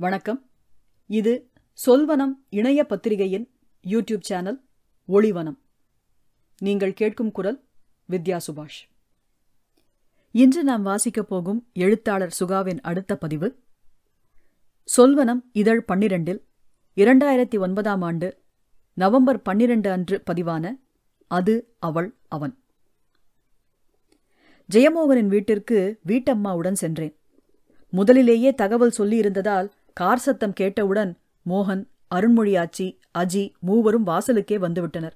வணக்கம். இது சொல்வனம் இணைய பத்திரிகையின் யூடியூப் சேனல் ஒளிவனம். நீங்கள் கேட்கும் குரல் வித்யா சுபாஷ். இன்று நாம் வாசிக்கப் போகும் எழுத்தாளர் சுகாவின் அடுத்த பதிவு சொல்வனம் இதழ் பன்னிரண்டில் இரண்டாயிரத்தி ஒன்பதாம் ஆண்டு நவம்பர் பன்னிரண்டு அன்று பதிவான அது அவள் அவன். ஜெயமோகனின் வீட்டிற்கு வீட்டம்மாவுடன் சென்றேன். முதலிலேயே தகவல் சொல்லியிருந்ததால் கார் சத்தம் கேட்டவுடன் மோகன் அருண்மொழியாச்சி அஜி மூவரும் வாசலுக்கே வந்துவிட்டனர்.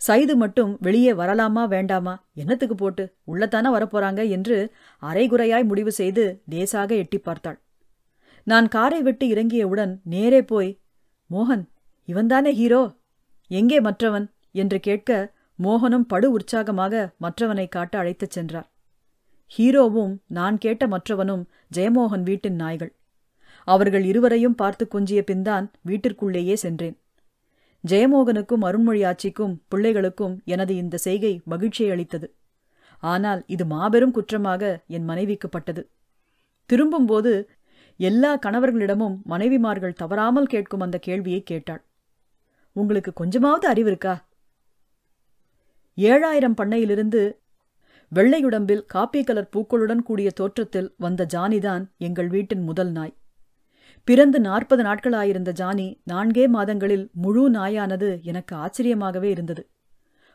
சைது மட்டும் வெளியே வரலாமா வேண்டாமா என்னத்துக்கு போட்டு உள்ளத்தானே வரப்போறாங்க என்று அரைகுறையாய் முடிவு செய்து லேசாக எட்டி பார்த்தாள். நான் காரை விட்டு இறங்கியவுடன் நேரே போய் மோகன் இவன்தானே ஹீரோ? எங்கே மற்றவன்? என்று கேட்க மோகனும் படு உற்சாகமாக மற்றவனை காட்ட அழைத்துச் சென்றார். ஹீரோவும் நான் கேட்ட மற்றவனும் ஜெயமோகன் வீட்டின் நாய்கள். அவர்கள் இருவரையும் பார்த்து கொஞ்சிய பின்தான் வீட்டிற்குள்ளேயே சென்றேன். ஜெயமோகனுக்கும் அருண்மொழி ஆட்சிக்கும் பிள்ளைகளுக்கும் எனது இந்த செய்கை மகிழ்ச்சியை அளித்தது. ஆனால் இது மாபெரும் குற்றமாக என் மனைவிக்குப்பட்டது திரும்பும்போது எல்லா கணவர்களிடமும் மனைவிமார்கள் தவறாமல் கேட்கும் அந்த கேள்வியை கேட்டாள். உங்களுக்கு கொஞ்சமாவது அறிவு இருக்கா? ஏழாயிரம் பண்ணையிலிருந்து வெள்ளையுடம்பில் காப்பி கலர் பூக்களுடன் கூடிய தோற்றத்தில் வந்த ஜானிதான் எங்கள் வீட்டின் முதல் நாய். பிறந்து நாற்பது நாட்களாயிருந்த ஜானி நான்கே மாதங்களில் முழு நாயானது எனக்கு ஆச்சரியமாகவே இருந்தது.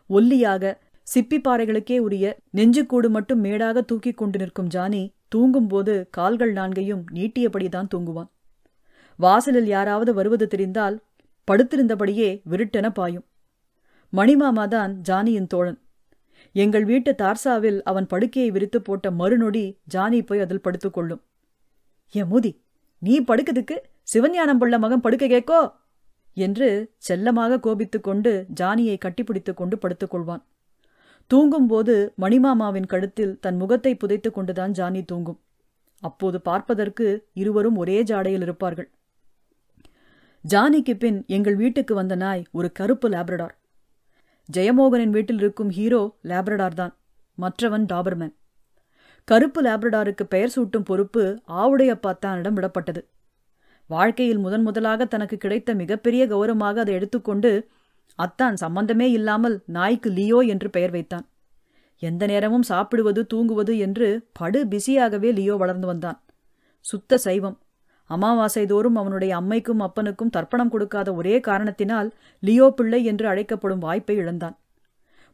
ஒல்லியாக சிப்பி பாறைகளுக்கே உரிய நெஞ்சுக்கூடு மட்டும் மேடாக தூக்கிக் கொண்டு நிற்கும் ஜானி தூங்கும்போது கால்கள் நான்கையும் நீட்டியபடிதான் தூங்குவான். வாசலில் யாராவது வருவது தெரிந்தால் படுத்திருந்தபடியே விருட்டென பாயும். மணிமாமாதான் ஜானியின் தோழன். எங்கள் வீட்டு தார்சாவில் அவன் படுக்கையை விரித்து போட்ட மறுநொடி ஜானி போய் அதில் படுத்துக்கொள்ளும் எமுதி நீ படுக்கிறதுக்கு சிவஞானம் புள்ள மகன் படுக்க கேக்கோ என்று செல்லமாக கோபித்துக் கொண்டு ஜானியை கட்டிப்பிடித்துக் கொண்டு படுத்துக் தூங்கும்போது மணிமாமாவின் கழுத்தில் தன் முகத்தை புதைத்துக் கொண்டுதான் ஜானி தூங்கும். அப்போது பார்ப்பதற்கு இருவரும் ஒரே ஜாடையில் இருப்பார்கள். ஜானிக்கு பின் எங்கள் வீட்டுக்கு வந்த நாய் ஒரு கருப்பு லேப்ரடார். ஜெயமோகனின் வீட்டில் இருக்கும் ஹீரோ லேப்ரடார் தான் மற்றவன் டாபர்மேன். கருப்பு லேப்ரடாருக்கு பெயர் சூட்டும் பொறுப்பு ஆவுடையப்பாத்தானிடம் விடப்பட்டது. வாழ்க்கையில் முதன் முதலாக தனக்கு கிடைத்த மிகப்பெரிய கௌரவமாக அதை எடுத்துக்கொண்டு அத்தான் சம்பந்தமே இல்லாமல் நாய்க்கு லியோ என்று பெயர் வைத்தான். எந்த நேரமும் சாப்பிடுவது தூங்குவது என்று படு பிஸியாகவே லியோ வளர்ந்து வந்தான். சுத்த சைவம். அமாவாசை தோறும் அவனுடைய அம்மைக்கும் அப்பனுக்கும் தர்ப்பணம் கொடுக்காத ஒரே காரணத்தினால் லியோ பிள்ளை என்று அழைக்கப்படும் வாய்ப்பை இழந்தான்.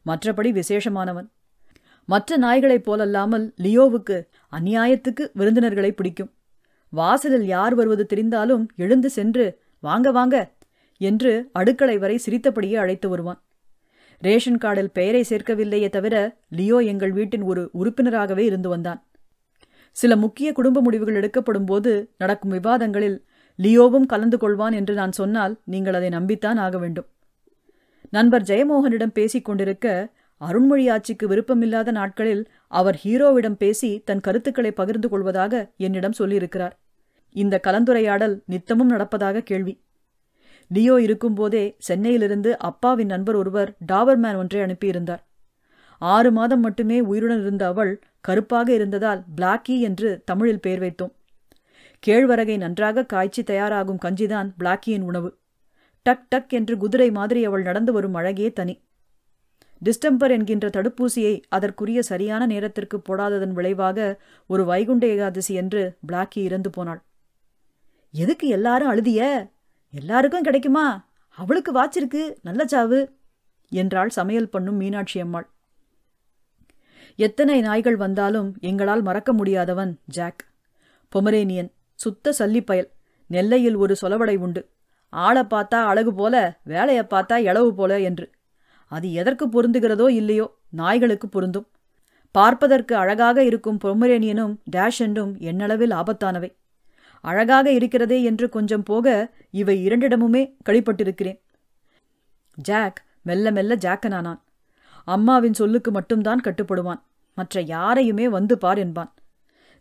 மற்றபடி விசேஷமானவன். மற்ற நாய்களைப் போலல்லாமல் லியோவுக்கு அநியாயத்துக்கு விருந்தினர்களை பிடிக்கும். வாசலில் யார் வருவது தெரிந்தாலும் எழுந்து சென்று வாங்க வாங்க என்று அடுக்களை வரை சிரித்தபடியே அழைத்து வருவான். ரேஷன் கார்டில் பெயரை சேர்க்கவில்லையே தவிர லியோ எங்கள் வீட்டின் ஒரு உறுப்பினராகவே இருந்து வந்தான். சில முக்கிய குடும்ப முடிவுகள் எடுக்கப்படும் போது நடக்கும் விவாதங்களில் லியோவும் கலந்து கொள்வான் என்று நான் சொன்னால் நீங்கள் அதை நம்பித்தான் ஆக வேண்டும். நண்பர் ஜெயமோகனிடம் பேசிக் கொண்டிருக்க அருண்மொழி ஆட்சிக்கு விருப்பமில்லாத நாட்களில் அவர் ஹீரோவிடம் பேசி தன் கருத்துக்களை பகிர்ந்து கொள்வதாக என்னிடம் சொல்லியிருக்கிறார். இந்த கலந்துரையாடல் நித்தமும் நடப்பதாக கேள்வி. லியோ இருக்கும்போதே சென்னையிலிருந்து அப்பாவின் நண்பர் ஒருவர் டாபர்மேன் ஒன்றை அனுப்பியிருந்தார். ஆறு மாதம் மட்டுமே உயிருடன் இருந்த அவள் கருப்பாக இருந்ததால் பிளாக்கி என்று தமிழில் பெயர் வைத்தோம். கேழ்வரகை நன்றாக காய்ச்சி தயாராகும் கஞ்சிதான் பிளாக்கியின் உணவு. டக் டக் என்று குதிரை மாதிரி அவள் நடந்து வரும் அழகே தனி. டிஸ்டம்பர் என்கின்ற தடுப்பூசியை அதற்குரிய சரியான நேரத்திற்கு போடாததன் விளைவாக ஒரு வைகுண்ட ஏகாதசி என்று பிளாக்கி இறந்து போனாள். எதுக்கு எல்லாரும் அழுதிய? எல்லாருக்கும் கிடைக்குமா? அவளுக்கு வாச்சிருக்கு நல்ல சாவு என்றாள் சமையல் பண்ணும் மீனாட்சி அம்மாள். எத்தனை நாய்கள் வந்தாலும் எங்களால் மறக்க முடியாதவன் ஜாக். பொமரேனியன் சுத்த சல்லிப்பயல் நெல்லையில் ஒரு சொலவடை உண்டு. ஆளை பார்த்தா அழகு போல வேலையை பார்த்தா எளவு போல என்று. அது எதற்கு பொருந்துகிறதோ இல்லையோ நாய்களுக்கு பொருந்தும். பார்ப்பதற்கு அழகாக இருக்கும் பொமரேனியனும் டேஷ் என்றும் எண்ணளவில் ஆபத்தானவை. அழகாக இருக்கிறதே என்று கொஞ்சம் போக இவை இரண்டிடமுமே கழிப்பட்டிருக்கிறேன். ஜாக் மெல்ல மெல்ல ஜாக்கனானான். அம்மாவின் சொல்லுக்கு மட்டும்தான் கட்டுப்படுவான். மற்ற யாரையுமே வந்து பார் என்பான்.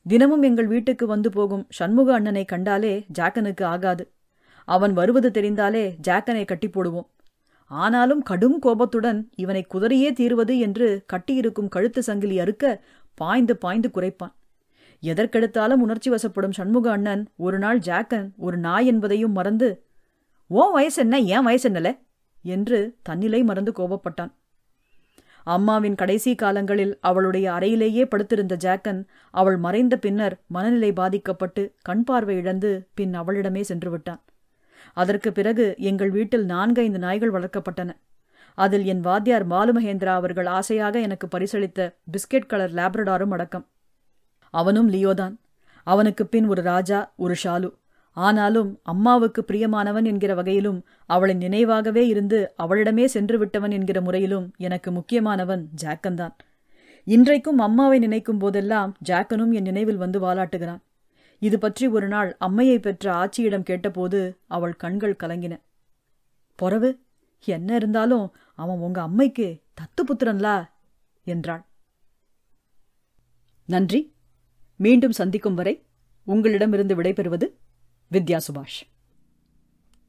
தினமும் எங்கள் வீட்டுக்கு வந்து போகும் சண்முக அண்ணனை கண்டாலே ஜாக்கனுக்கு ஆகாது. அவன் வருவது தெரிந்தாலே ஜாக்கனை கட்டி போடுவோம். ஆனாலும் கடும் கோபத்துடன் இவனை குதறியே தீர்வது என்று கட்டியிருக்கும் கழுத்து சங்கிலி அறுக்க பாய்ந்து பாய்ந்து குறைப்பான் எதற்கெடுத்தாலும் உணர்ச்சி வசப்படும் சண்முக அண்ணன் ஒரு நாள் ஜாக்கன் ஒரு நாய் என்பதையும் மறந்து ஓ வயசு என்ன? ஏன் வயசு என்னல? என்று தன்னிலை மறந்து கோபப்பட்டான். அம்மாவின் கடைசி காலங்களில் அவளுடைய அறையிலேயே படுத்திருந்த ஜாக்கன் அவள் மறைந்த பின்னர் மனநிலை பாதிக்கப்பட்டு கண் பார்வை இழந்து பின் அவளிடமே சென்று விட்டான். அதற்கு பிறகு எங்கள் வீட்டில் நான்கைந்து நாய்கள் வளர்க்கப்பட்டன. அதில் என் வாத்தியார் மாலுமகேந்திரா அவர்கள் ஆசையாக எனக்கு பரிசளித்த பிஸ்கெட் கலர் லேப்ரடாரும் அடக்கம். அவனும் லியோதான். அவனுக்கு பின் ஒரு ராஜா ஒரு ஷாலு. ஆனாலும் அம்மாவுக்கு பிரியமானவன் என்கிற வகையிலும் அவளின் நினைவாகவே இருந்து அவளிடமே சென்று விட்டவன் என்கிற முறையிலும் எனக்கு முக்கியமானவன் ஜாக்கன்தான் இன்றைக்கும் அம்மாவை நினைக்கும் போதெல்லாம் ஜாக்கனும் என் நினைவில் வந்து வாலாட்டுகிறான். இது பற்றி ஒரு நாள் அம்மையை பெற்ற ஆட்சியிடம் கேட்டபோது அவள் கண்கள் கலங்கின. பொறவு என்ன இருந்தாலும் அவன் உங்க அம்மைக்கு தத்து புத்திரன்லா என்றாள். நன்றி. மீண்டும் சந்திக்கும் வரை உங்களிடமிருந்து விடைபெறுவது வித்யா சுபாஷ்.